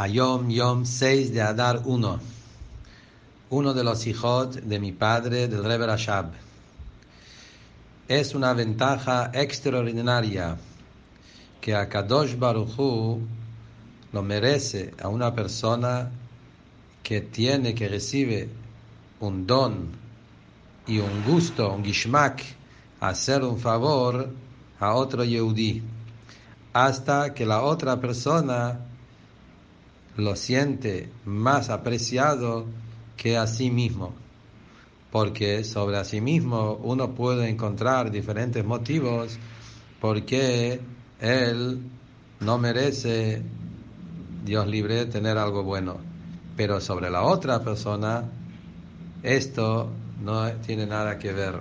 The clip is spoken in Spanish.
Ayom Yom 6 de Adar 1. Uno de los hijos de mi padre, del Rebbe Rashab. Es una ventaja extraordinaria que a Kadosh Baruchu lo merece a una persona que tiene, que recibe un don y un gusto, un gishmak, hacer un favor a otro Yehudi, hasta que la otra persona lo siente más apreciado que a sí mismo, porque sobre a sí mismo uno puede encontrar diferentes motivos porque él no merece, Dios libre, tener algo bueno, pero sobre la otra persona esto no tiene nada que ver.